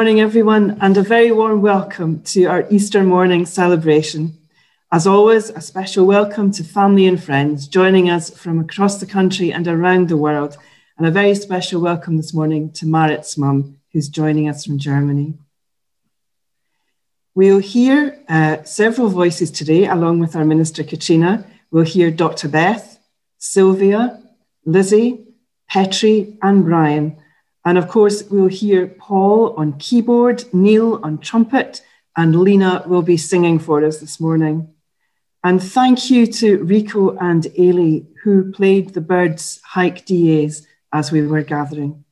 morning, everyone, and a very warm welcome to our Easter morning celebration. As always, a special welcome to family and friends joining us from across the country and around the world, and a very special welcome this morning to Marit's mum, who's joining us from Germany. We'll hear uh, several voices today, along with our Minister Katrina. We'll hear Dr. Beth, Sylvia, Lizzie, Petri, and Brian and of course, we'll hear Paul on keyboard, Neil on trumpet, and Lena will be singing for us this morning. And thank you to Rico and Ailey, who played the birds' hike Dies as we were gathering.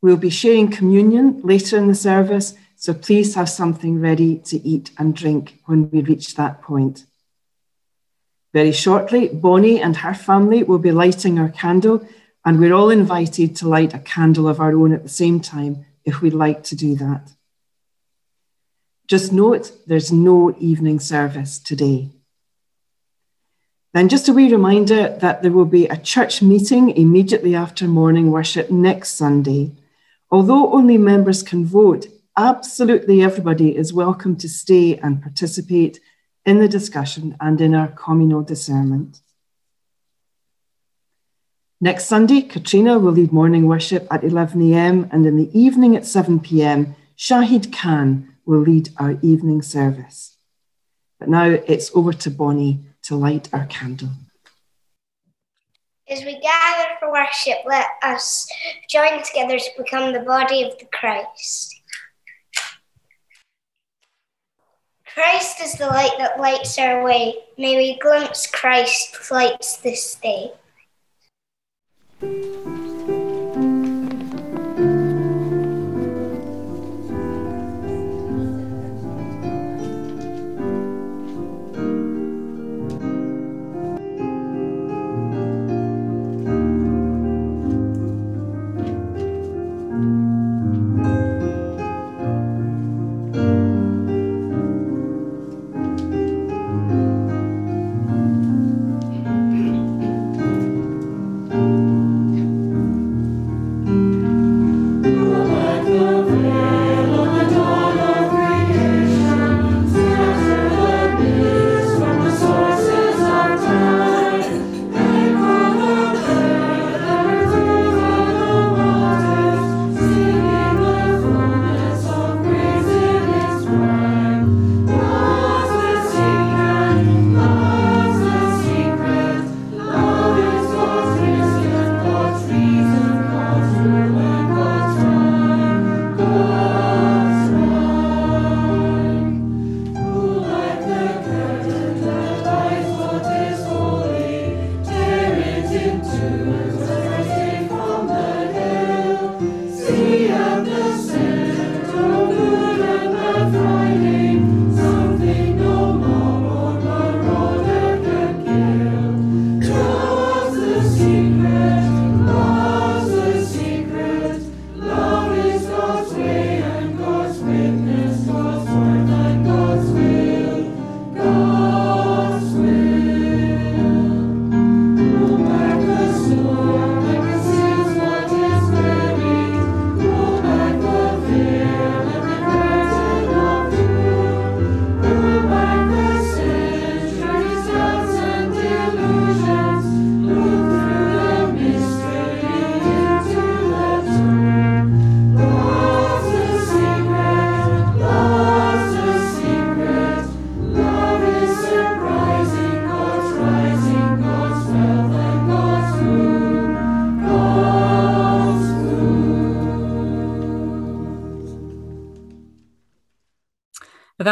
We'll be sharing communion later in the service, so please have something ready to eat and drink when we reach that point. Very shortly, Bonnie and her family will be lighting our candle and we're all invited to light a candle of our own at the same time if we'd like to do that. Just note there's no evening service today. Then, just a wee reminder that there will be a church meeting immediately after morning worship next Sunday. Although only members can vote, absolutely everybody is welcome to stay and participate in the discussion and in our communal discernment. Next Sunday, Katrina will lead morning worship at 11am, and in the evening at 7pm, Shahid Khan will lead our evening service. But now it's over to Bonnie to light our candle. As we gather for worship, let us join together to become the body of the Christ. Christ is the light that lights our way. May we glimpse Christ lights this day. Thank you.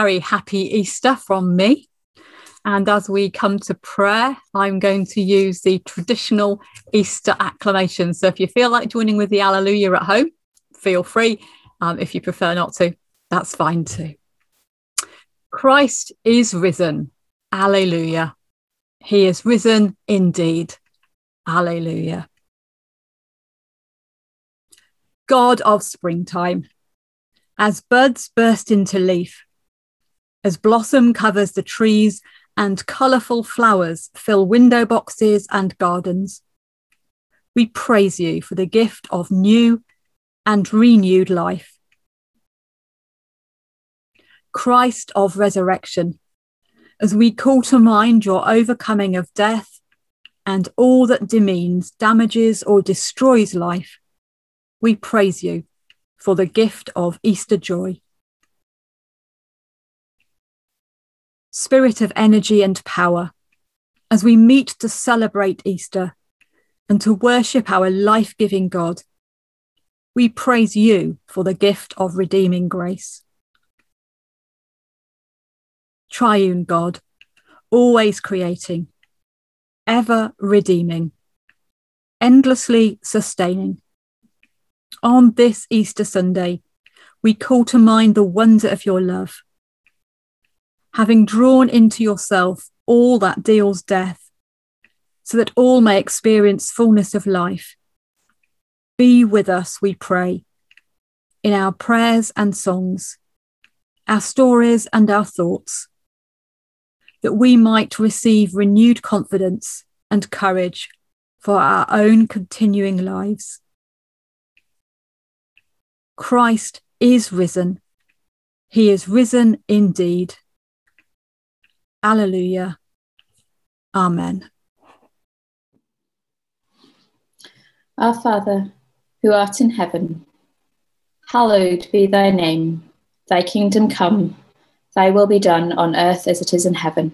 Very happy Easter from me. And as we come to prayer, I'm going to use the traditional Easter acclamation. So if you feel like joining with the Alleluia at home, feel free. Um, if you prefer not to, that's fine too. Christ is risen. Alleluia. He is risen indeed. Alleluia. God of springtime, as buds burst into leaf, as blossom covers the trees and colourful flowers fill window boxes and gardens. We praise you for the gift of new, and renewed life. Christ of resurrection, as we call to mind your overcoming of death and all that demeans, damages, or destroys life, we praise you for the gift of Easter joy. Spirit of energy and power, as we meet to celebrate Easter and to worship our life giving God, we praise you for the gift of redeeming grace. Triune God, always creating, ever redeeming, endlessly sustaining. On this Easter Sunday, we call to mind the wonder of your love. Having drawn into yourself all that deals death, so that all may experience fullness of life. Be with us, we pray, in our prayers and songs, our stories and our thoughts, that we might receive renewed confidence and courage for our own continuing lives. Christ is risen. He is risen indeed. Alleluia. Amen. Our Father, who art in heaven, hallowed be thy name. Thy kingdom come, thy will be done on earth as it is in heaven.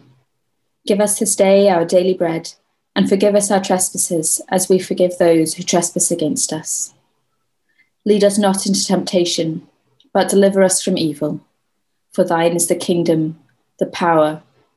Give us this day our daily bread, and forgive us our trespasses as we forgive those who trespass against us. Lead us not into temptation, but deliver us from evil. For thine is the kingdom, the power,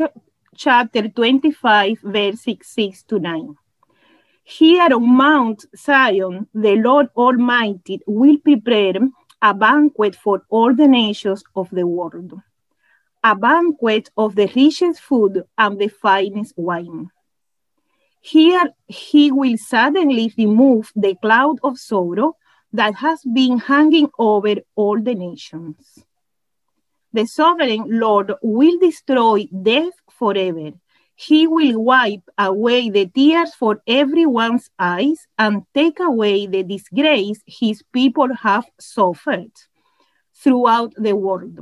Isaiah chapter 25, verses 6 to 9. Here on Mount Zion, the Lord Almighty will prepare a banquet for all the nations of the world, a banquet of the richest food and the finest wine. Here he will suddenly remove the cloud of sorrow that has been hanging over all the nations the sovereign Lord will destroy death forever. He will wipe away the tears for everyone's eyes and take away the disgrace his people have suffered throughout the world.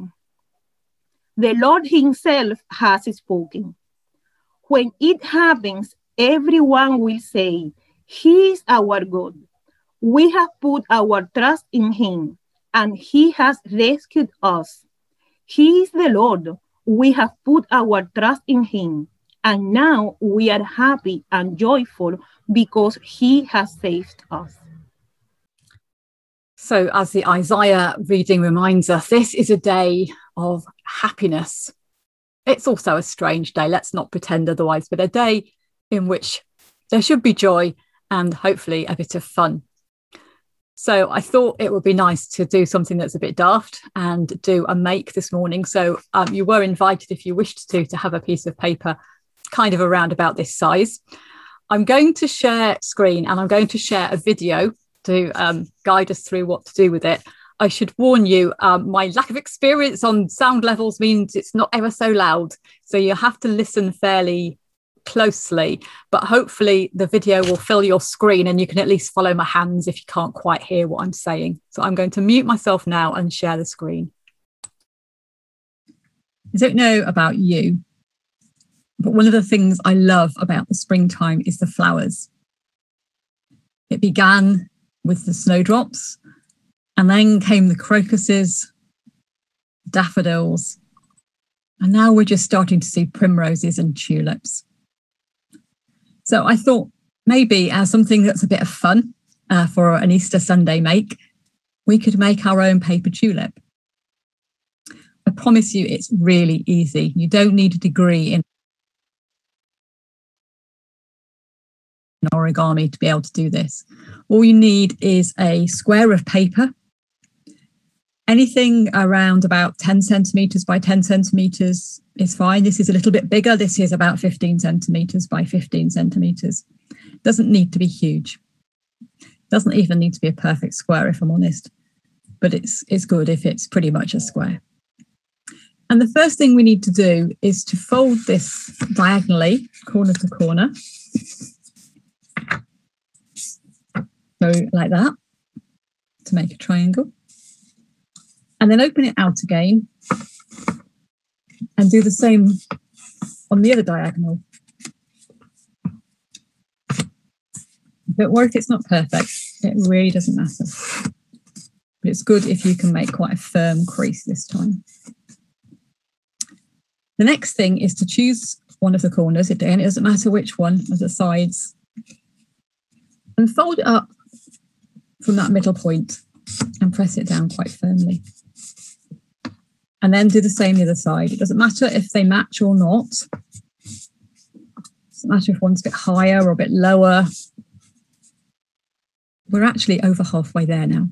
The Lord Himself has spoken. When it happens, everyone will say, He is our God. We have put our trust in Him, and He has rescued us. He is the Lord. We have put our trust in him. And now we are happy and joyful because he has saved us. So, as the Isaiah reading reminds us, this is a day of happiness. It's also a strange day, let's not pretend otherwise, but a day in which there should be joy and hopefully a bit of fun. So I thought it would be nice to do something that's a bit daft and do a make this morning. So um, you were invited, if you wished to, to have a piece of paper kind of around about this size. I'm going to share screen and I'm going to share a video to um, guide us through what to do with it. I should warn you, um, my lack of experience on sound levels means it's not ever so loud. So you have to listen fairly closely, but hopefully the video will fill your screen and you can at least follow my hands if you can't quite hear what I'm saying. So I'm going to mute myself now and share the screen. I don't know about you, but one of the things I love about the springtime is the flowers. It began with the snowdrops, and then came the crocuses, daffodils, and now we're just starting to see primroses and tulips. So I thought maybe as something that's a bit of fun uh, for an Easter Sunday make, we could make our own paper tulip. I promise you it's really easy. You don't need a degree in origami to be able to do this. All you need is a square of paper, anything around about 10 centimeters by 10 centimeters is fine. This is a little bit bigger. This is about 15 centimeters by 15 centimeters. Doesn't need to be huge. Doesn't even need to be a perfect square, if I'm honest, but it's, it's good if it's pretty much a square. And the first thing we need to do is to fold this diagonally, corner to corner. So like that, to make a triangle. And then open it out again and do the same on the other diagonal. Don't worry if it's not perfect, it really doesn't matter. But it's good if you can make quite a firm crease this time. The next thing is to choose one of the corners, again, it doesn't matter which one of the sides, and fold it up from that middle point and press it down quite firmly and then do the same the other side. It doesn't matter if they match or not. It doesn't matter if one's a bit higher or a bit lower. We're actually over halfway there now.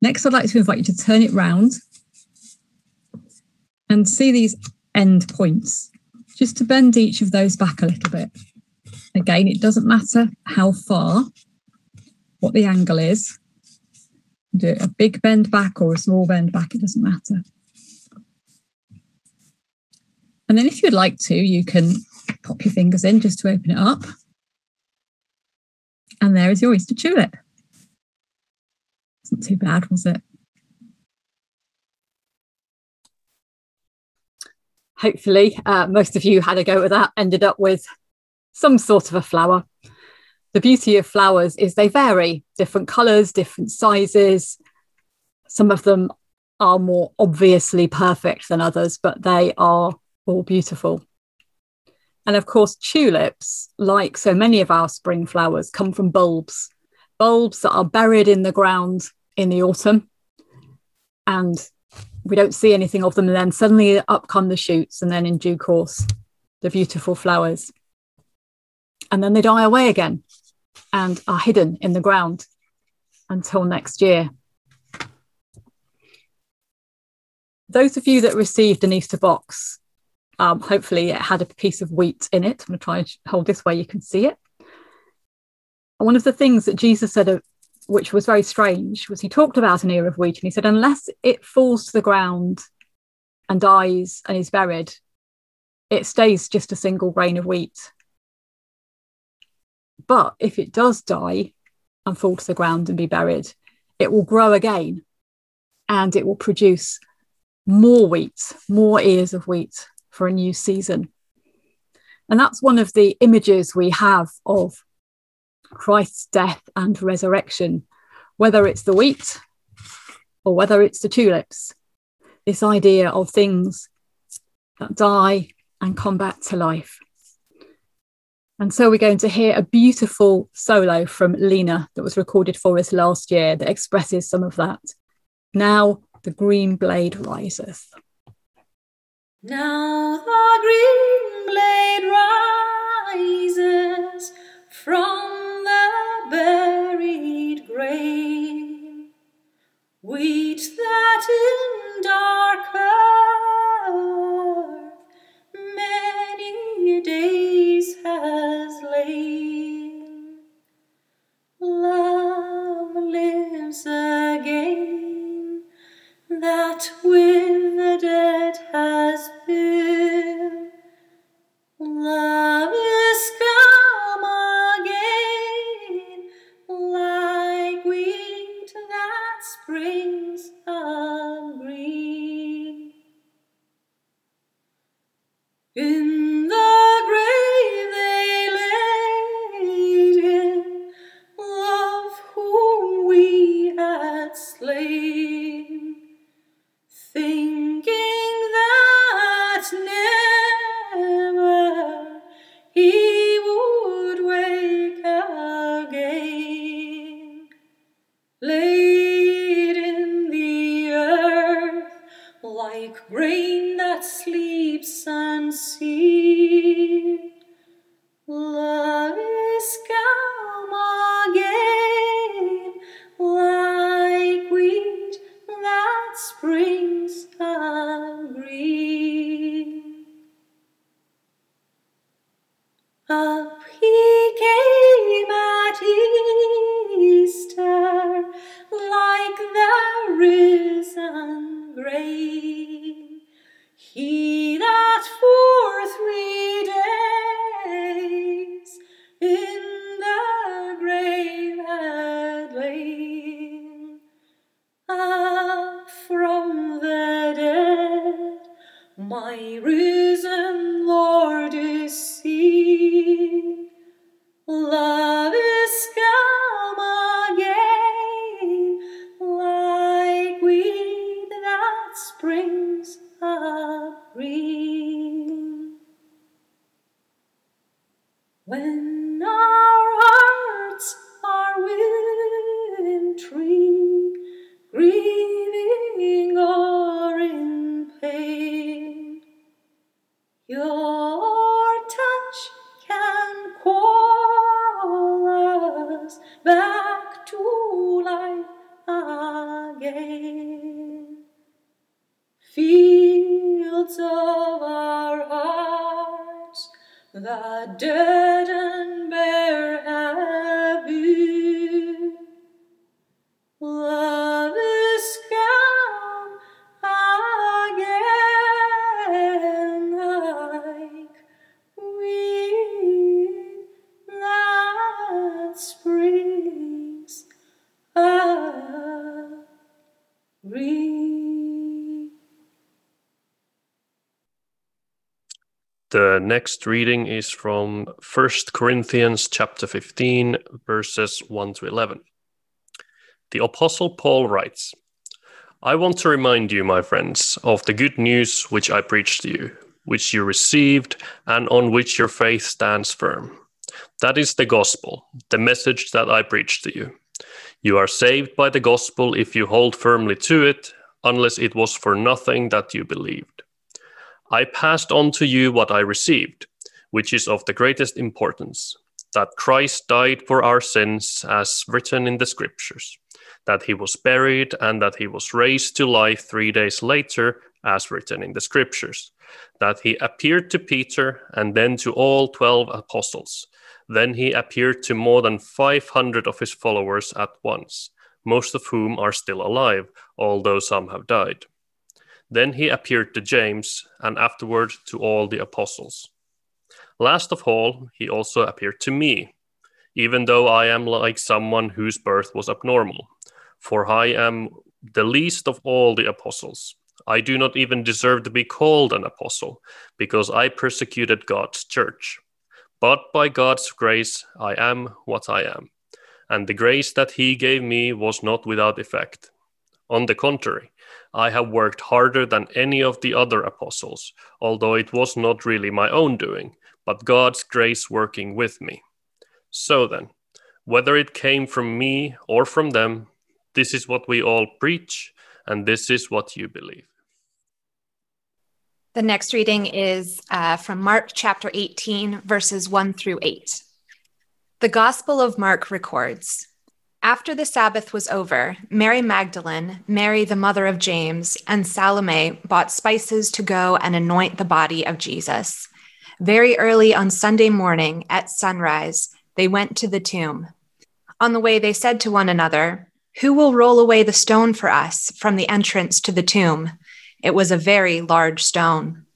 Next, I'd like to invite you to turn it round and see these end points, just to bend each of those back a little bit. Again, it doesn't matter how far, what the angle is, do a big bend back or a small bend back, it doesn't matter. And then if you'd like to, you can pop your fingers in just to open it up. And there is your Easter tulip. It's not too bad, was it? Hopefully, uh, most of you had a go at that, ended up with some sort of a flower the beauty of flowers is they vary different colors, different sizes. Some of them are more obviously perfect than others, but they are all beautiful. And of course, tulips, like so many of our spring flowers, come from bulbs, bulbs that are buried in the ground in the autumn. And we don't see anything of them. And then suddenly up come the shoots, and then in due course, the beautiful flowers. And then they die away again and are hidden in the ground until next year. Those of you that received an Easter box, um, hopefully it had a piece of wheat in it. I'm going to try and hold this way you can see it. And one of the things that Jesus said, uh, which was very strange, was he talked about an ear of wheat and he said, unless it falls to the ground and dies and is buried, it stays just a single grain of wheat. But if it does die and fall to the ground and be buried, it will grow again and it will produce more wheat, more ears of wheat for a new season. And that's one of the images we have of Christ's death and resurrection, whether it's the wheat or whether it's the tulips. This idea of things that die and come back to life. And so we're going to hear a beautiful solo from Lena that was recorded for us last year that expresses some of that. Now the green blade riseth. Now the green blade rises from the buried grave. wheat that in dark next reading is from 1 Corinthians chapter 15 verses 1 to 11. The apostle Paul writes, I want to remind you, my friends, of the good news which I preached to you, which you received and on which your faith stands firm. That is the gospel, the message that I preached to you. You are saved by the gospel if you hold firmly to it, unless it was for nothing that you believed. I passed on to you what I received, which is of the greatest importance that Christ died for our sins, as written in the scriptures, that he was buried, and that he was raised to life three days later, as written in the scriptures, that he appeared to Peter and then to all 12 apostles. Then he appeared to more than 500 of his followers at once, most of whom are still alive, although some have died. Then he appeared to James, and afterward to all the apostles. Last of all, he also appeared to me, even though I am like someone whose birth was abnormal, for I am the least of all the apostles. I do not even deserve to be called an apostle, because I persecuted God's church. But by God's grace, I am what I am. And the grace that He gave me was not without effect. On the contrary, I have worked harder than any of the other apostles, although it was not really my own doing, but God's grace working with me. So then, whether it came from me or from them, this is what we all preach, and this is what you believe. The next reading is uh, from Mark chapter 18, verses 1 through 8. The Gospel of Mark records After the Sabbath was over, Mary Magdalene, Mary the mother of James, and Salome bought spices to go and anoint the body of Jesus. Very early on Sunday morning at sunrise, they went to the tomb. On the way, they said to one another, Who will roll away the stone for us from the entrance to the tomb? It was a very large stone.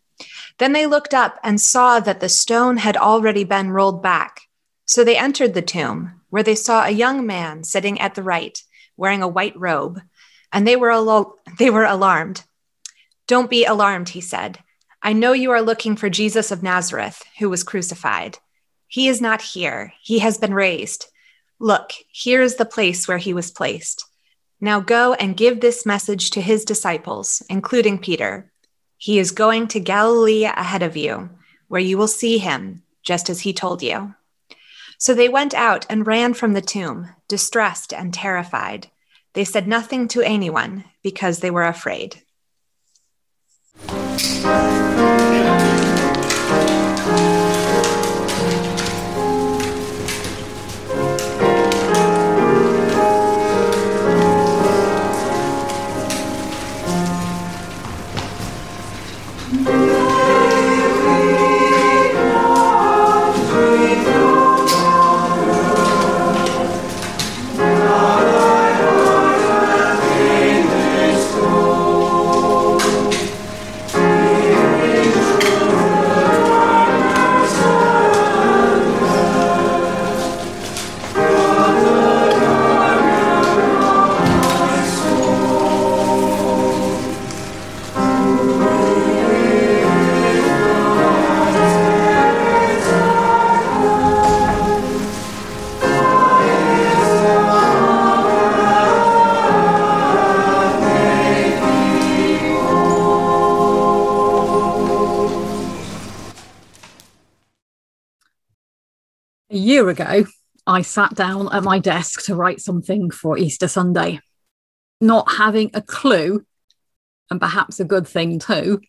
Then they looked up and saw that the stone had already been rolled back. So they entered the tomb, where they saw a young man sitting at the right, wearing a white robe, and they were, al- they were alarmed. Don't be alarmed, he said. I know you are looking for Jesus of Nazareth, who was crucified. He is not here, he has been raised. Look, here is the place where he was placed. Now go and give this message to his disciples, including Peter. He is going to Galilee ahead of you, where you will see him, just as he told you. So they went out and ran from the tomb, distressed and terrified. They said nothing to anyone because they were afraid. Year ago, I sat down at my desk to write something for Easter Sunday, not having a clue, and perhaps a good thing too,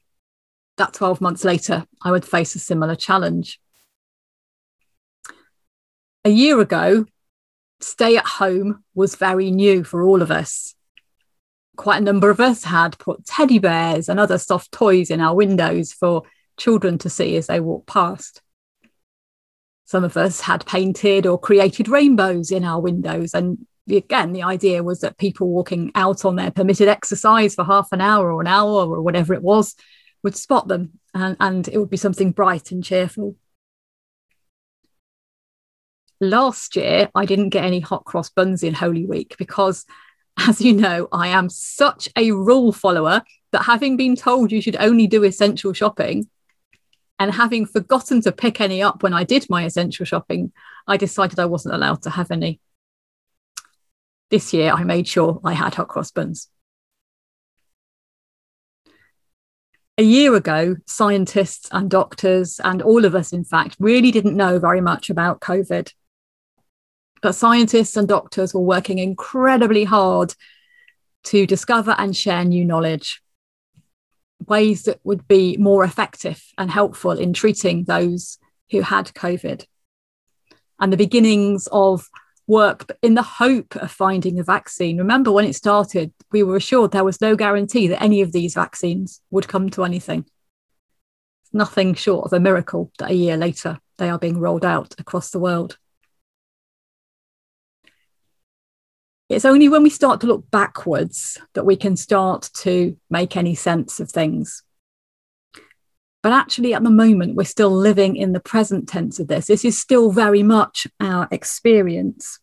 that 12 months later I would face a similar challenge. A year ago, stay at home was very new for all of us. Quite a number of us had put teddy bears and other soft toys in our windows for children to see as they walked past. Some of us had painted or created rainbows in our windows. And again, the idea was that people walking out on their permitted exercise for half an hour or an hour or whatever it was would spot them and, and it would be something bright and cheerful. Last year, I didn't get any hot cross buns in Holy Week because, as you know, I am such a rule follower that having been told you should only do essential shopping, and having forgotten to pick any up when I did my essential shopping, I decided I wasn't allowed to have any. This year, I made sure I had hot cross buns. A year ago, scientists and doctors, and all of us, in fact, really didn't know very much about COVID. But scientists and doctors were working incredibly hard to discover and share new knowledge ways that would be more effective and helpful in treating those who had COVID. And the beginnings of work in the hope of finding a vaccine. Remember, when it started, we were assured there was no guarantee that any of these vaccines would come to anything. Nothing short of a miracle that a year later they are being rolled out across the world. It's only when we start to look backwards that we can start to make any sense of things. But actually, at the moment, we're still living in the present tense of this. This is still very much our experience.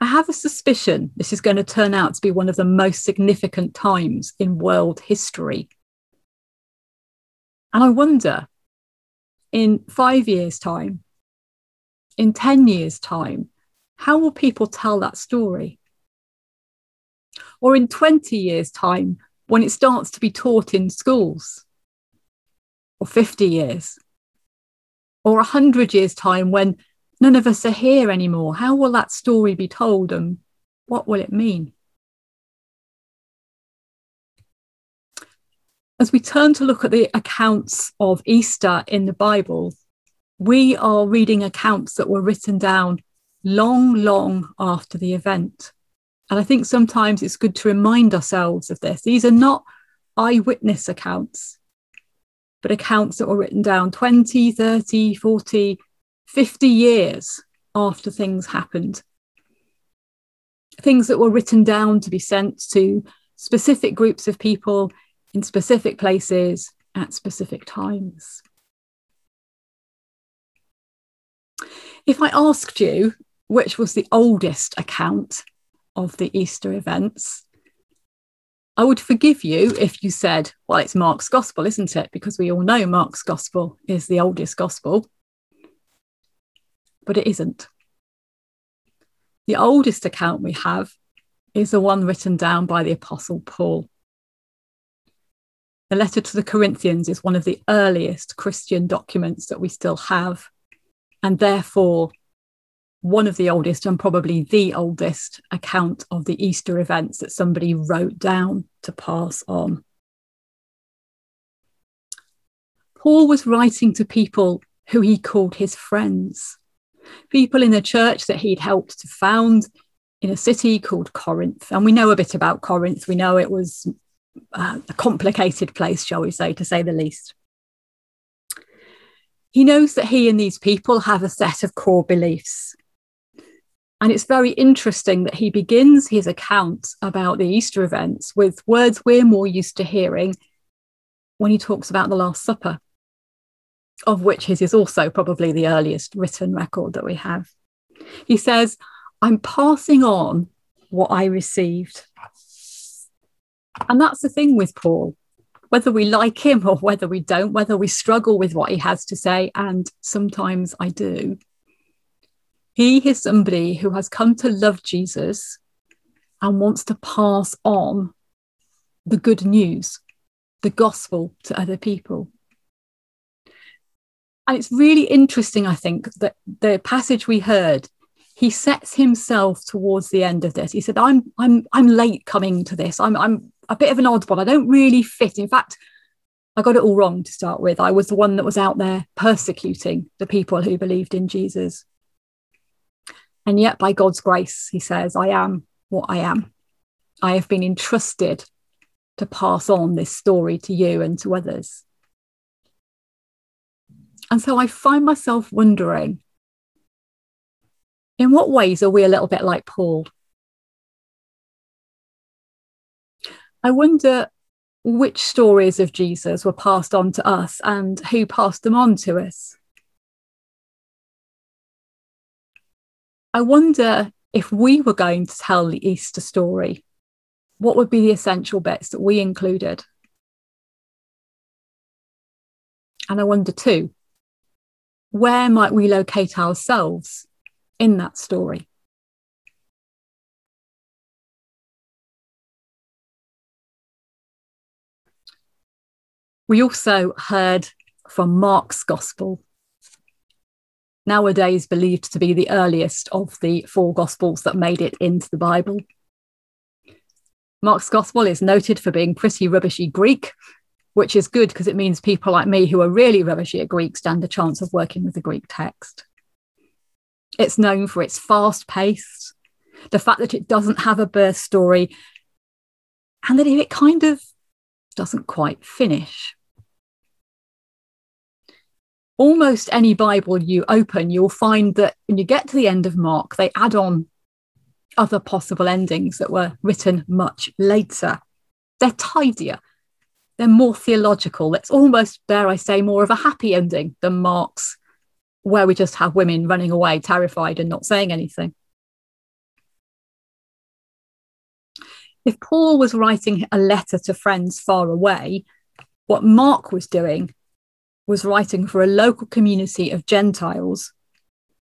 I have a suspicion this is going to turn out to be one of the most significant times in world history. And I wonder in five years' time, in 10 years' time, how will people tell that story? or in 20 years' time when it starts to be taught in schools, or 50 years, or 100 years' time when none of us are here anymore? How will that story be told and what will it mean? As we turn to look at the accounts of Easter in the Bible, we are reading accounts that were written down long, long after the event. And I think sometimes it's good to remind ourselves of this. These are not eyewitness accounts, but accounts that were written down 20, 30, 40, 50 years after things happened. Things that were written down to be sent to specific groups of people in specific places at specific times. If I asked you which was the oldest account of the Easter events, I would forgive you if you said, well, it's Mark's Gospel, isn't it? Because we all know Mark's Gospel is the oldest Gospel. But it isn't. The oldest account we have is the one written down by the Apostle Paul. The letter to the Corinthians is one of the earliest Christian documents that we still have, and therefore one of the oldest and probably the oldest account of the Easter events that somebody wrote down to pass on. Paul was writing to people who he called his friends, people in the church that he'd helped to found in a city called Corinth. And we know a bit about Corinth. We know it was uh, a complicated place, shall we say, to say the least. He knows that he and these people have a set of core beliefs. And it's very interesting that he begins his account about the Easter events with words we're more used to hearing when he talks about the Last Supper, of which his is also probably the earliest written record that we have. He says, I'm passing on what I received. And that's the thing with Paul. Whether we like him or whether we don't, whether we struggle with what he has to say, and sometimes I do, he is somebody who has come to love Jesus and wants to pass on the good news, the gospel to other people. And it's really interesting, I think, that the passage we heard he sets himself towards the end of this. He said, "I'm I'm I'm late coming to this. I'm I'm a bit of an odd oddball. I don't really fit. In fact, I got it all wrong to start with. I was the one that was out there persecuting the people who believed in Jesus. And yet, by God's grace, he says, I am what I am. I have been entrusted to pass on this story to you and to others. And so I find myself wondering in what ways are we a little bit like Paul? I wonder which stories of Jesus were passed on to us and who passed them on to us. I wonder if we were going to tell the Easter story, what would be the essential bits that we included? And I wonder too, where might we locate ourselves in that story. We also heard from Mark's Gospel, nowadays believed to be the earliest of the four Gospels that made it into the Bible. Mark's Gospel is noted for being pretty rubbishy Greek, which is good because it means people like me who are really rubbishy at Greek stand a chance of working with the Greek text. It's known for its fast pace, the fact that it doesn't have a birth story, and that it kind of doesn't quite finish. Almost any Bible you open, you'll find that when you get to the end of Mark, they add on other possible endings that were written much later. They're tidier, they're more theological. It's almost, dare I say, more of a happy ending than Mark's where we just have women running away terrified and not saying anything. If Paul was writing a letter to friends far away, what Mark was doing was writing for a local community of Gentiles,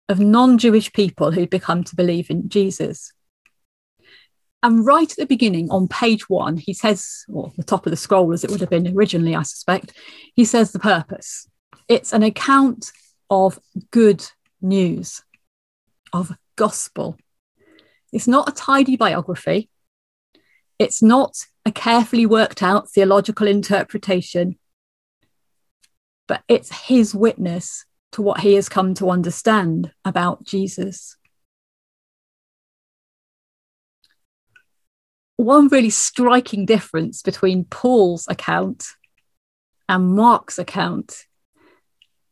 of non Jewish people who'd become to believe in Jesus. And right at the beginning, on page one, he says, or the top of the scroll as it would have been originally, I suspect, he says the purpose. It's an account of good news, of gospel. It's not a tidy biography. It's not a carefully worked out theological interpretation, but it's his witness to what he has come to understand about Jesus. one really striking difference between Paul's account and Mark's account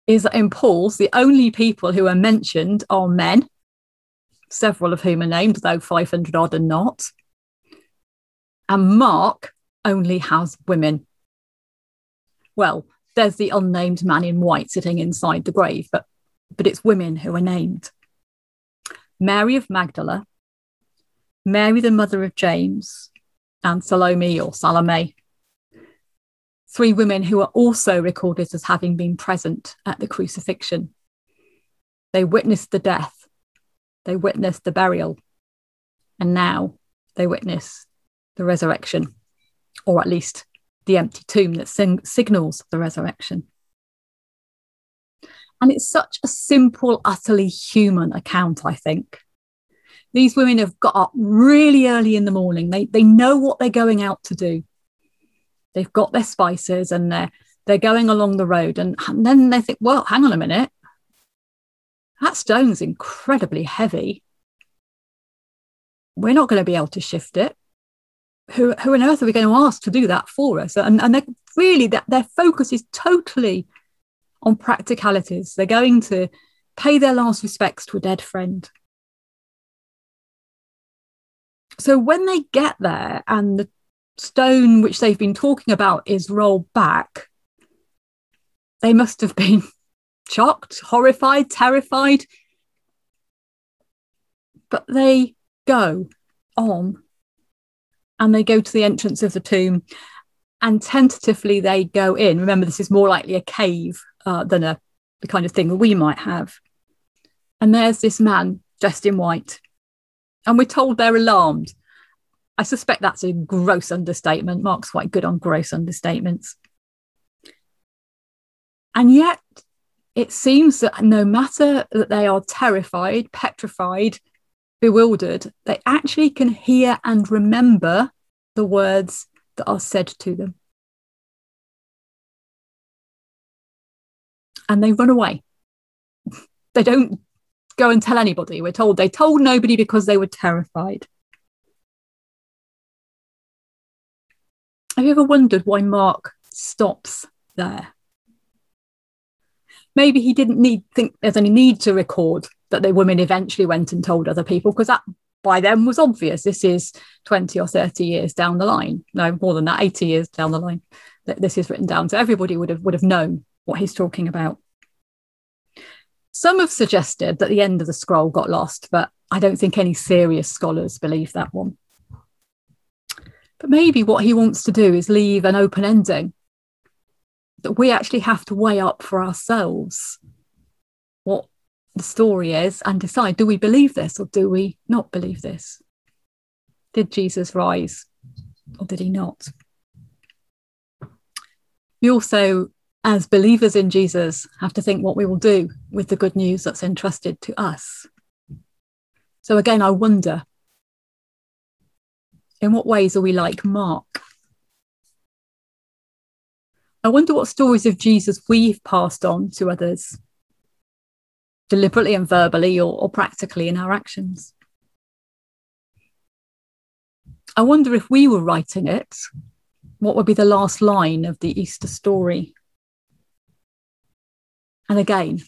is that in Paul's, the only people who are mentioned are men, several of whom are named, though 500 odd are not. And Mark only has women. Well, there's the unnamed man in white sitting inside the grave, but, but it's women who are named. Mary of Magdala, Mary, the mother of James, and Salome or Salome. Three women who are also recorded as having been present at the crucifixion. They witnessed the death, they witnessed the burial, and now they witness the resurrection, or at least the empty tomb that sing- signals the resurrection. And it's such a simple, utterly human account, I think. These women have got up really early in the morning. They, they know what they're going out to do. They've got their spices and they're, they're going along the road. And, and then they think, well, hang on a minute. That stone's incredibly heavy. We're not going to be able to shift it. Who, who on earth are we going to ask to do that for us? And, and they're really, that their focus is totally on practicalities. They're going to pay their last respects to a dead friend. So when they get there and the stone which they've been talking about is rolled back, they must have been shocked, horrified, terrified. But they go on and they go to the entrance of the tomb and tentatively they go in. Remember, this is more likely a cave uh, than a the kind of thing that we might have. And there's this man dressed in white and we're told they're alarmed. I suspect that's a gross understatement. Mark's quite good on gross understatements. And yet, it seems that no matter that they are terrified, petrified, bewildered, they actually can hear and remember the words that are said to them. And they run away. they don't go and tell anybody. We're told they told nobody because they were terrified. Have you ever wondered why Mark stops there? Maybe he didn't need think there's any need to record that the women eventually went and told other people because that by then was obvious. This is 20 or 30 years down the line. No, more than that, 80 years down the line that this is written down. So everybody would have would have known what he's talking about. Some have suggested that the end of the scroll got lost, but I don't think any serious scholars believe that one. But maybe what he wants to do is leave an open ending that we actually have to weigh up for ourselves what the story is and decide do we believe this or do we not believe this? Did Jesus rise or did he not? We also as believers in Jesus, have to think what we will do with the good news that's entrusted to us. So, again, I wonder in what ways are we like Mark? I wonder what stories of Jesus we've passed on to others, deliberately and verbally or, or practically in our actions. I wonder if we were writing it, what would be the last line of the Easter story? And again,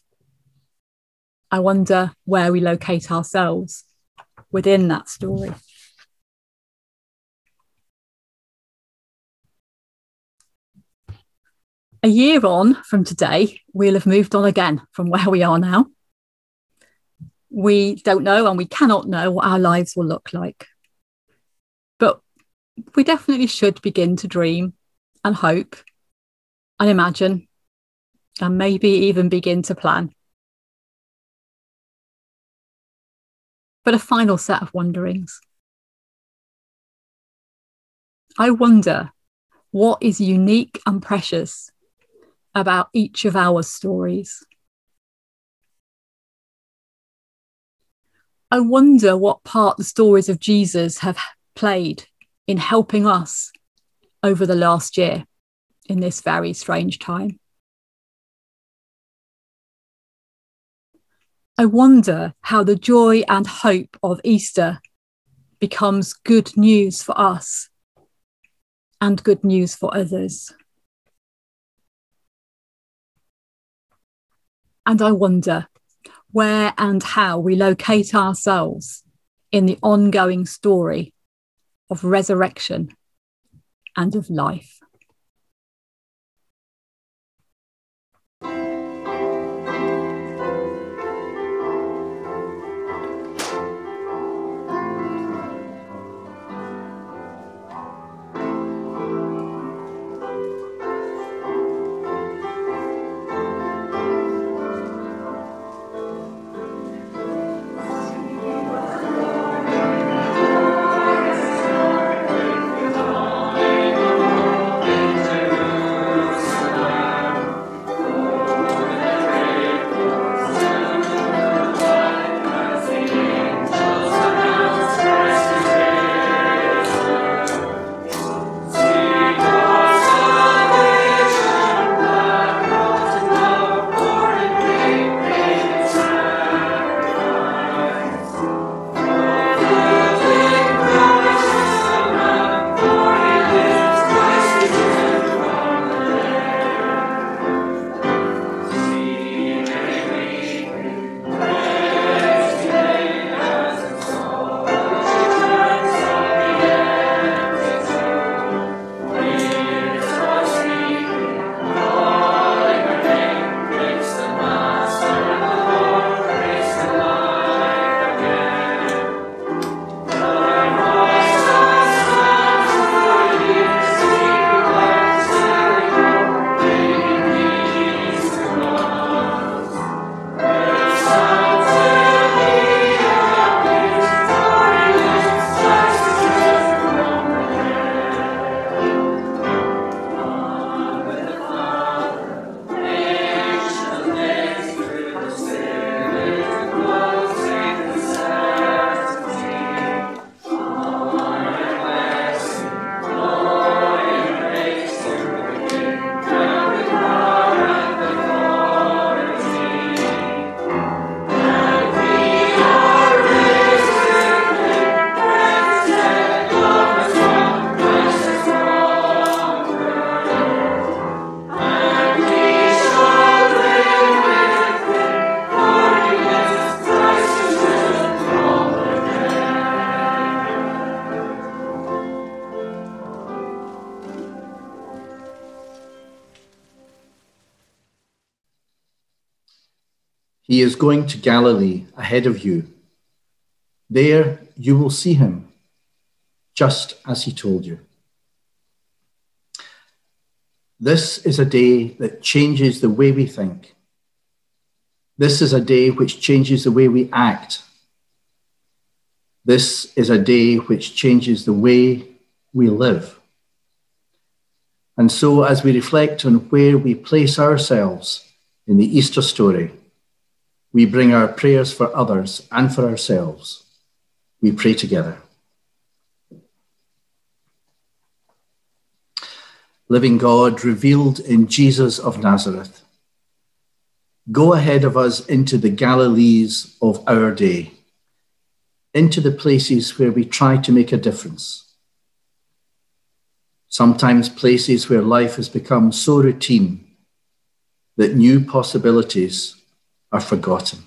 I wonder where we locate ourselves within that story. A year on from today, we'll have moved on again from where we are now. We don't know and we cannot know what our lives will look like. But we definitely should begin to dream and hope and imagine and maybe even begin to plan. But a final set of wonderings. I wonder what is unique and precious about each of our stories. I wonder what part the stories of Jesus have played in helping us over the last year in this very strange time. I wonder how the joy and hope of Easter becomes good news for us and good news for others. And I wonder where and how we locate ourselves in the ongoing story of resurrection and of life. He is going to Galilee ahead of you. There you will see him, just as he told you. This is a day that changes the way we think. This is a day which changes the way we act. This is a day which changes the way we live. And so, as we reflect on where we place ourselves in the Easter story, we bring our prayers for others and for ourselves. We pray together. Living God, revealed in Jesus of Nazareth, go ahead of us into the Galilees of our day, into the places where we try to make a difference. Sometimes places where life has become so routine that new possibilities are forgotten.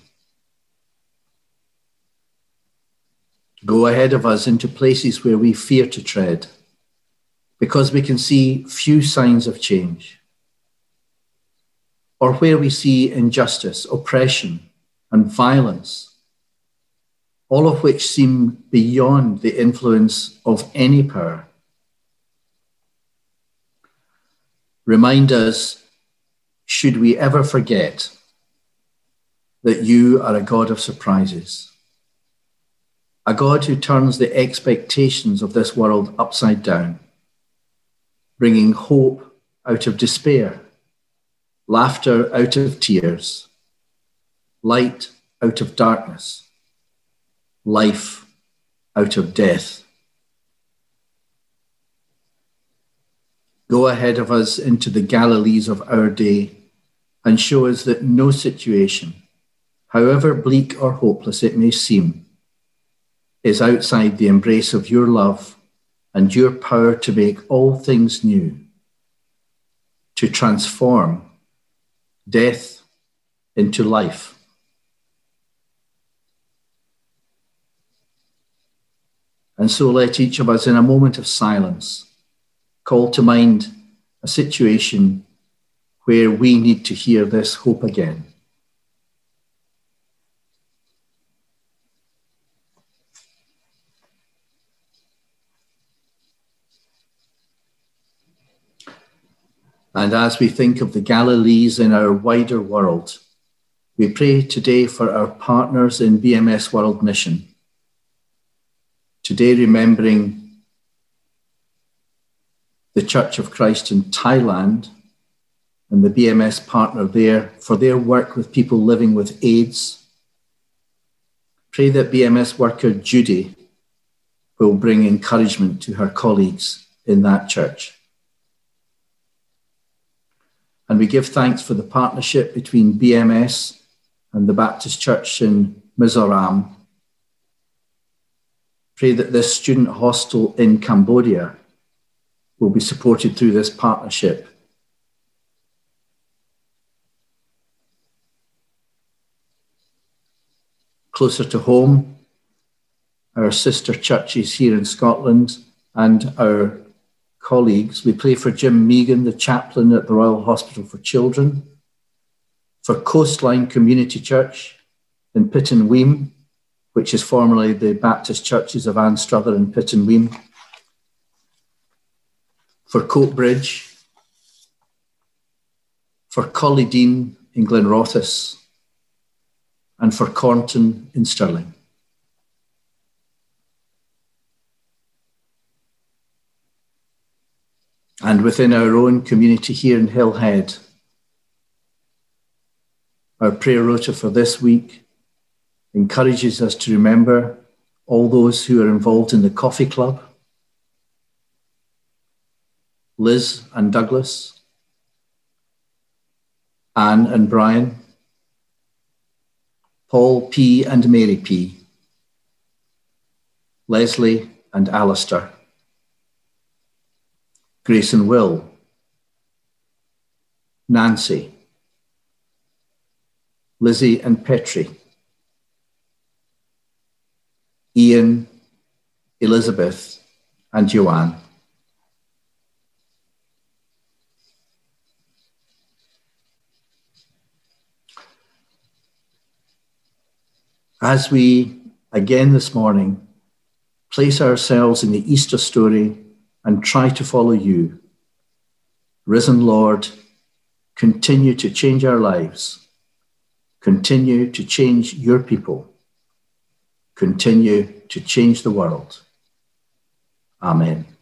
Go ahead of us into places where we fear to tread because we can see few signs of change, or where we see injustice, oppression, and violence, all of which seem beyond the influence of any power. Remind us, should we ever forget that you are a God of surprises, a God who turns the expectations of this world upside down bringing hope out of despair, laughter out of tears, light out of darkness, life out of death. Go ahead of us into the Galilees of our day and show us that no situation, however bleak or hopeless it may seem, is outside the embrace of your love and your power to make all things new, to transform death into life. And so let each of us, in a moment of silence, call to mind a situation where we need to hear this hope again. And as we think of the Galilees in our wider world, we pray today for our partners in BMS World Mission. Today, remembering the Church of Christ in Thailand and the BMS partner there for their work with people living with AIDS. Pray that BMS worker Judy will bring encouragement to her colleagues in that church. And we give thanks for the partnership between BMS and the Baptist Church in Mizoram. Pray that this student hostel in Cambodia will be supported through this partnership. Closer to home, our sister churches here in Scotland and our colleagues, we play for Jim Megan, the chaplain at the Royal Hospital for Children, for Coastline Community Church in Pittenweem, which is formerly the Baptist Churches of Anstruther and Pittenweem, for Coatbridge, for Collydean in Glenrothes, and for Cornton in Stirling. And within our own community here in Hillhead, our prayer rota for this week encourages us to remember all those who are involved in the coffee club, Liz and Douglas, Anne and Brian, Paul P. and Mary P., Leslie and Alistair, Grace and Will, Nancy, Lizzie and Petrie, Ian, Elizabeth, and Joanne. as we again this morning place ourselves in the Easter story and try to follow you, risen Lord, continue to change our lives, continue to change your people, continue to change the world. Amen.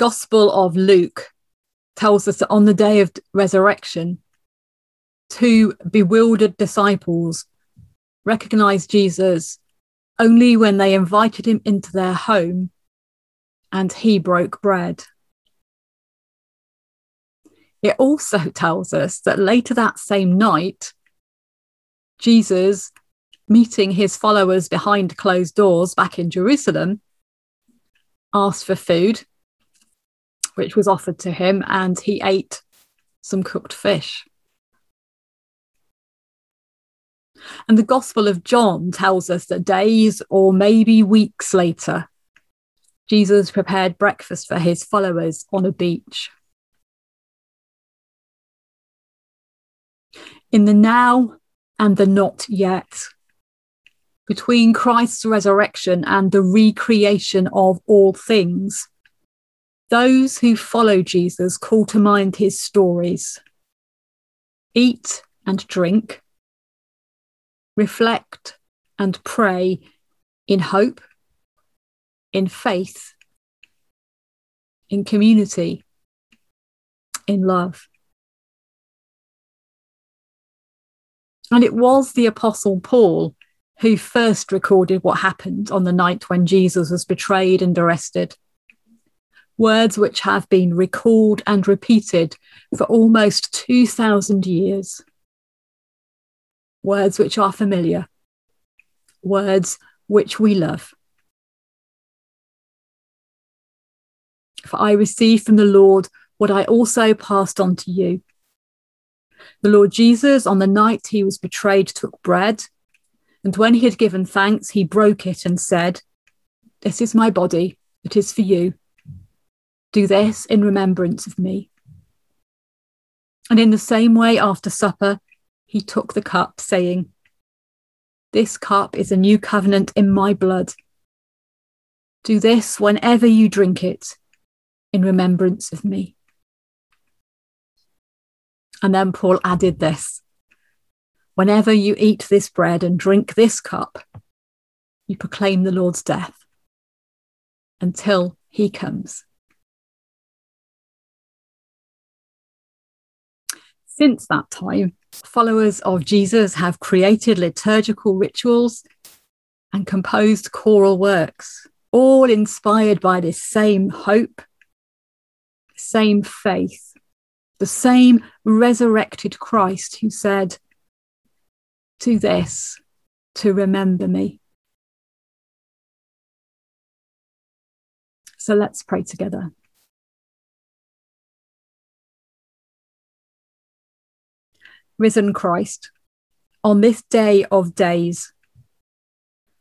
Gospel of Luke tells us that on the day of resurrection, two bewildered disciples recognized Jesus only when they invited him into their home and he broke bread. It also tells us that later that same night, Jesus, meeting his followers behind closed doors back in Jerusalem, asked for food, which was offered to him, and he ate some cooked fish. And the Gospel of John tells us that days or maybe weeks later, Jesus prepared breakfast for his followers on a beach. In the now and the not yet, between Christ's resurrection and the recreation of all things, those who follow Jesus call to mind his stories. Eat and drink, reflect and pray in hope, in faith, in community, in love. And it was the Apostle Paul who first recorded what happened on the night when Jesus was betrayed and arrested words which have been recalled and repeated for almost 2,000 years. Words which are familiar, words which we love. For I received from the Lord what I also passed on to you. The Lord Jesus, on the night he was betrayed, took bread, and when he had given thanks, he broke it and said, This is my body, it is for you. Do this in remembrance of me. And in the same way, after supper, he took the cup, saying, This cup is a new covenant in my blood. Do this whenever you drink it in remembrance of me. And then Paul added this Whenever you eat this bread and drink this cup, you proclaim the Lord's death until he comes. Since that time, followers of Jesus have created liturgical rituals and composed choral works, all inspired by this same hope, same faith, the same resurrected Christ who said, To this, to remember me. So let's pray together. Risen Christ, on this day of days,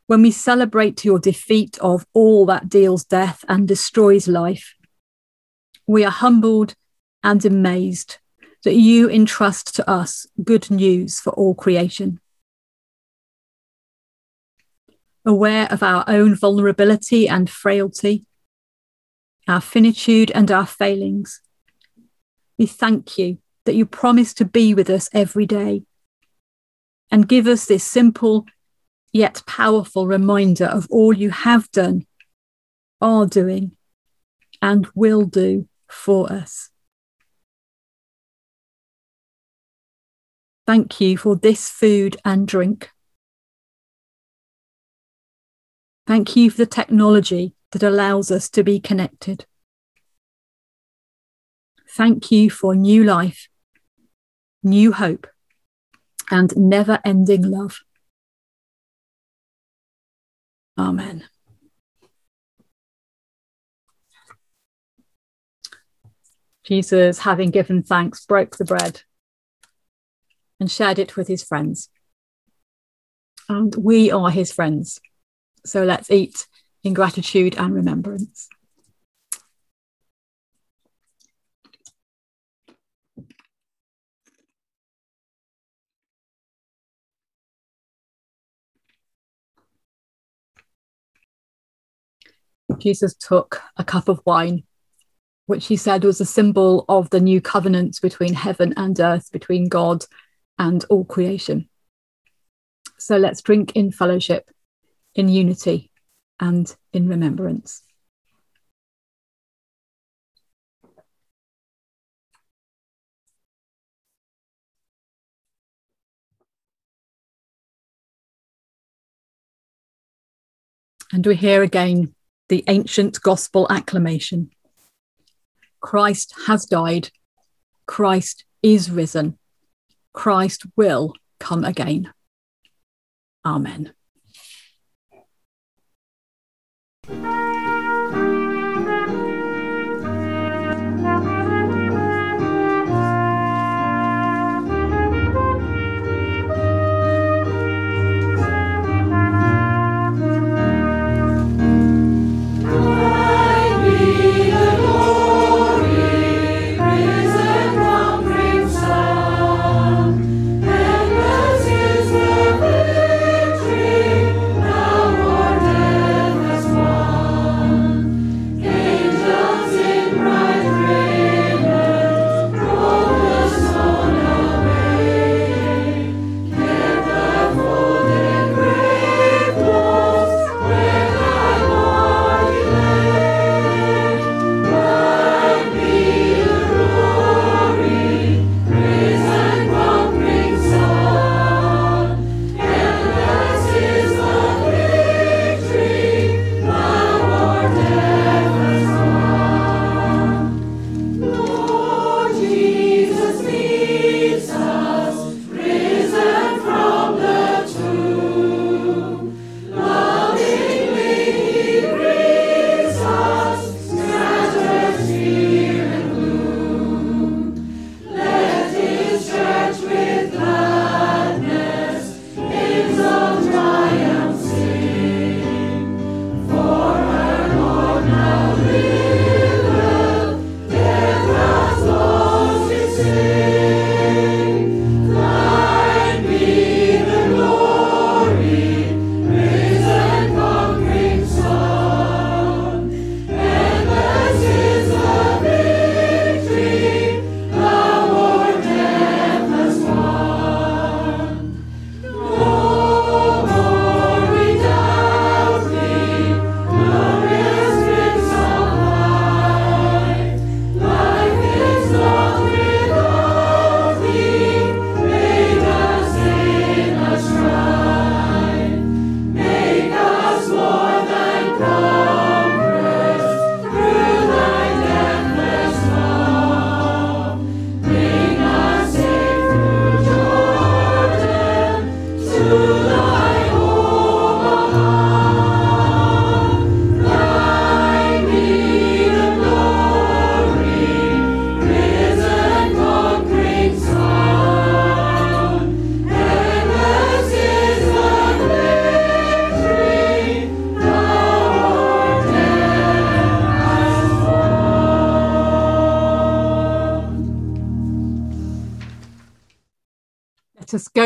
when we celebrate your defeat of all that deals death and destroys life, we are humbled and amazed that you entrust to us good news for all creation. Aware of our own vulnerability and frailty, our finitude and our failings, we thank you that you promise to be with us every day and give us this simple yet powerful reminder of all you have done, are doing, and will do for us. Thank you for this food and drink. Thank you for the technology that allows us to be connected. Thank you for new life new hope, and never ending love. Amen. Jesus, having given thanks, broke the bread and shared it with his friends. And we are his friends. So let's eat in gratitude and remembrance. Jesus took a cup of wine, which he said was a symbol of the new covenant between heaven and earth, between God and all creation. So let's drink in fellowship, in unity, and in remembrance. And we hear again the ancient gospel acclamation Christ has died, Christ is risen, Christ will come again. Amen.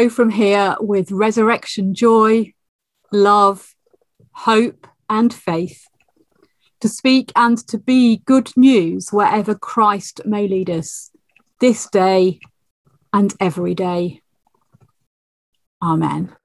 Go from here with resurrection joy, love, hope, and faith to speak and to be good news wherever Christ may lead us this day and every day. Amen.